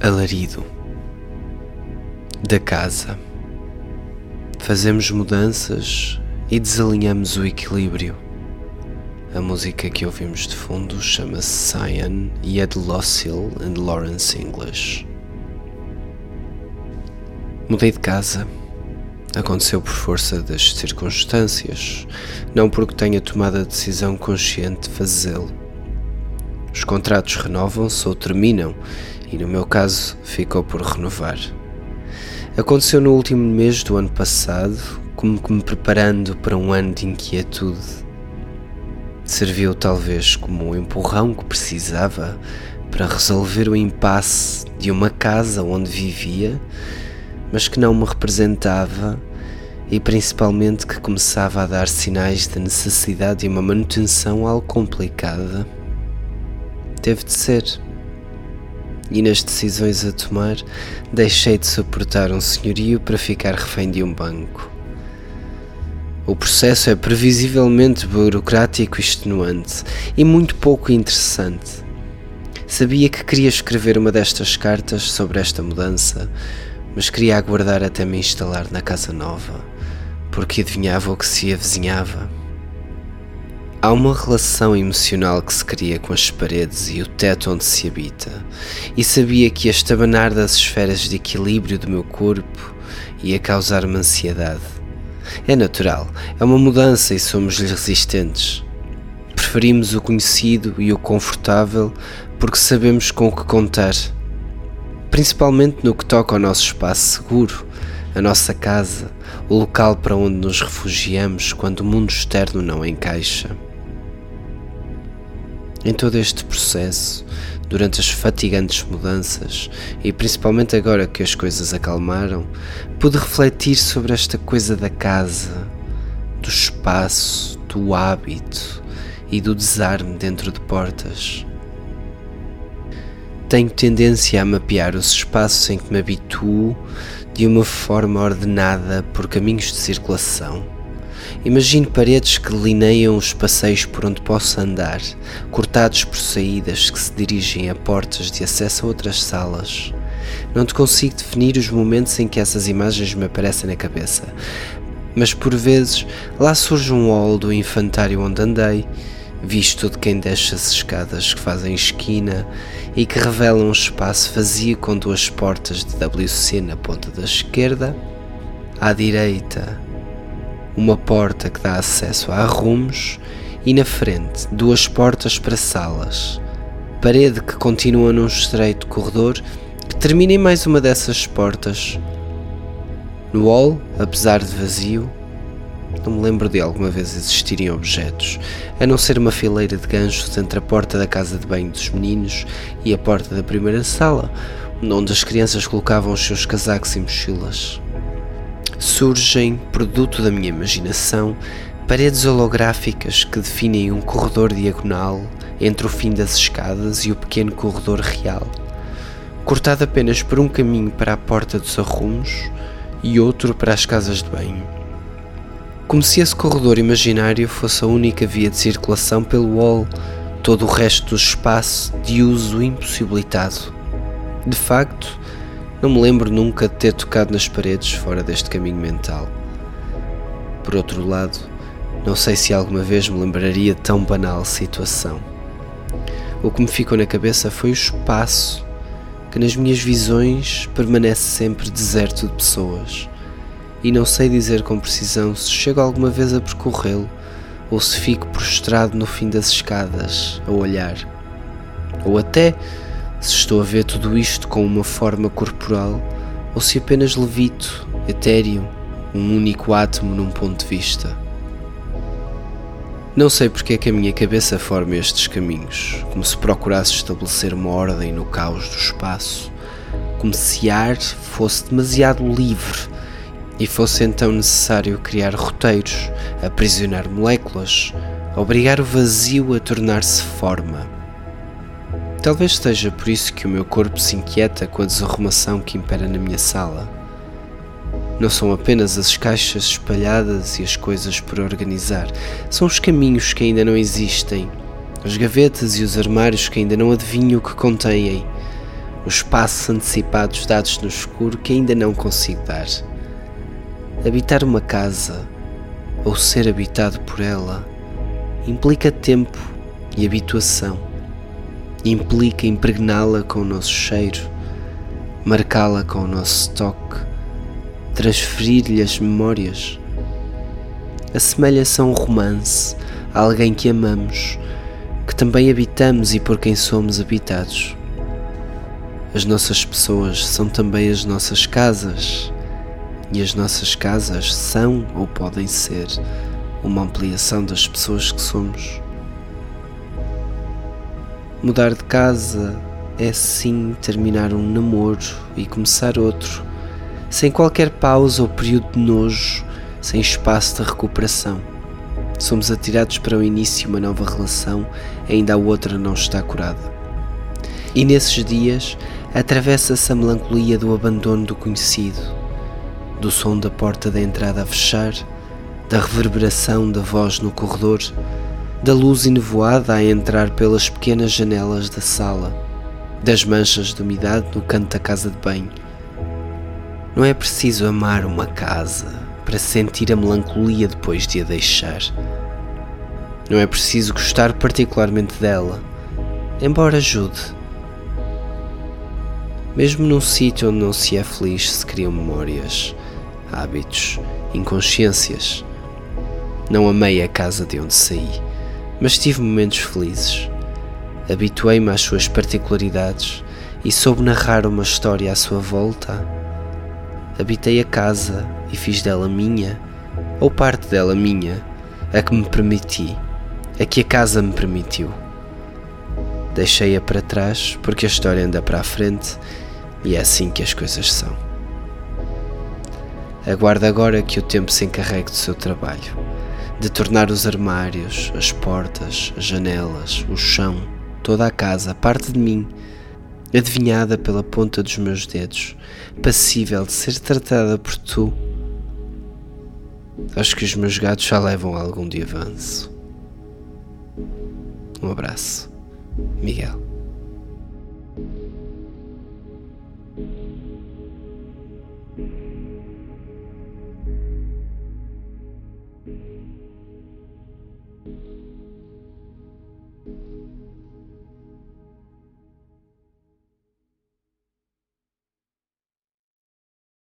alarido da casa. Fazemos mudanças e desalinhamos o equilíbrio. A música que ouvimos de fundo chama-se Cyan e é de Lossil and Lawrence English. Mudei de casa. Aconteceu por força das circunstâncias, não porque tenha tomado a decisão consciente de fazê-lo. Os contratos renovam-se ou terminam e no meu caso ficou por renovar. Aconteceu no último mês do ano passado, como que me preparando para um ano de inquietude. Serviu talvez como um empurrão que precisava para resolver o impasse de uma casa onde vivia, mas que não me representava e principalmente que começava a dar sinais de necessidade de uma manutenção algo complicada. Teve de ser e nas decisões a tomar deixei de suportar um senhorio para ficar refém de um banco. O processo é previsivelmente burocrático e extenuante e muito pouco interessante. Sabia que queria escrever uma destas cartas sobre esta mudança, mas queria aguardar até me instalar na casa nova, porque adivinhava o que se avizinhava. Há uma relação emocional que se cria com as paredes e o teto onde se habita, e sabia que este abanar das esferas de equilíbrio do meu corpo ia causar-me ansiedade. É natural, é uma mudança e somos-lhe resistentes. Preferimos o conhecido e o confortável porque sabemos com o que contar, principalmente no que toca ao nosso espaço seguro, a nossa casa, o local para onde nos refugiamos quando o mundo externo não encaixa. Em todo este processo, durante as fatigantes mudanças e principalmente agora que as coisas acalmaram, pude refletir sobre esta coisa da casa, do espaço, do hábito e do desarme dentro de portas. Tenho tendência a mapear os espaços em que me habituo de uma forma ordenada por caminhos de circulação Imagino paredes que delineiam os passeios por onde posso andar, cortados por saídas que se dirigem a portas de acesso a outras salas. Não te consigo definir os momentos em que essas imagens me aparecem na cabeça, mas por vezes lá surge um hall do infantário onde andei, visto de quem desce as escadas que fazem esquina e que revelam um espaço vazio com duas portas de WC na ponta da esquerda, à direita uma porta que dá acesso a arrumos e na frente duas portas para salas, parede que continua num estreito corredor que termina em mais uma dessas portas. No hall, apesar de vazio, não me lembro de alguma vez existirem objetos, a não ser uma fileira de ganchos entre a porta da casa de banho dos meninos e a porta da primeira sala, onde as crianças colocavam os seus casacos e mochilas surgem, produto da minha imaginação, paredes holográficas que definem um corredor diagonal entre o fim das escadas e o pequeno corredor real, cortado apenas por um caminho para a porta dos arrumos e outro para as casas de banho. Como se esse corredor imaginário fosse a única via de circulação pelo hall, todo o resto do espaço de uso impossibilitado. De facto, não me lembro nunca de ter tocado nas paredes fora deste caminho mental. Por outro lado, não sei se alguma vez me lembraria de tão banal situação. O que me ficou na cabeça foi o espaço, que nas minhas visões permanece sempre deserto de pessoas. E não sei dizer com precisão se chego alguma vez a percorrê-lo ou se fico prostrado no fim das escadas a olhar. Ou até se estou a ver tudo isto com uma forma corporal ou se apenas levito, etéreo, um único átomo num ponto de vista. Não sei porque é que a minha cabeça forma estes caminhos, como se procurasse estabelecer uma ordem no caos do espaço, como se ar fosse demasiado livre e fosse então necessário criar roteiros, aprisionar moléculas, obrigar o vazio a tornar-se forma. Talvez seja por isso que o meu corpo se inquieta com a desarrumação que impera na minha sala. Não são apenas as caixas espalhadas e as coisas por organizar, são os caminhos que ainda não existem, as gavetas e os armários que ainda não adivinham o que contêm, os passos antecipados dados no escuro que ainda não consigo dar. Habitar uma casa, ou ser habitado por ela, implica tempo e habituação. Implica impregná-la com o nosso cheiro, marcá-la com o nosso toque, transferir-lhe as memórias. Assemelha-se a um romance, a alguém que amamos, que também habitamos e por quem somos habitados. As nossas pessoas são também as nossas casas, e as nossas casas são ou podem ser uma ampliação das pessoas que somos. Mudar de casa é sim terminar um namoro e começar outro, sem qualquer pausa ou período de nojo, sem espaço de recuperação. Somos atirados para o início de uma nova relação, ainda a outra não está curada. E nesses dias atravessa-se a melancolia do abandono do conhecido, do som da porta da entrada a fechar, da reverberação da voz no corredor, da luz enevoada a entrar pelas pequenas janelas da sala, das manchas de umidade no canto da casa de banho. Não é preciso amar uma casa para sentir a melancolia depois de a deixar. Não é preciso gostar particularmente dela, embora ajude mesmo num sítio onde não se é feliz, se criam memórias, hábitos, inconsciências. Não amei a casa de onde saí, mas tive momentos felizes. Habituei-me às suas particularidades e soube narrar uma história à sua volta. Habitei a casa e fiz dela minha, ou parte dela minha, a que me permiti, a que a casa me permitiu. Deixei-a para trás porque a história anda para a frente e é assim que as coisas são. Aguardo agora que o tempo se encarregue do seu trabalho, de tornar os armários, as portas, as janelas, o chão, toda a casa, parte de mim, adivinhada pela ponta dos meus dedos, passível de ser tratada por tu. Acho que os meus gatos já levam algum de avanço. Um abraço, Miguel.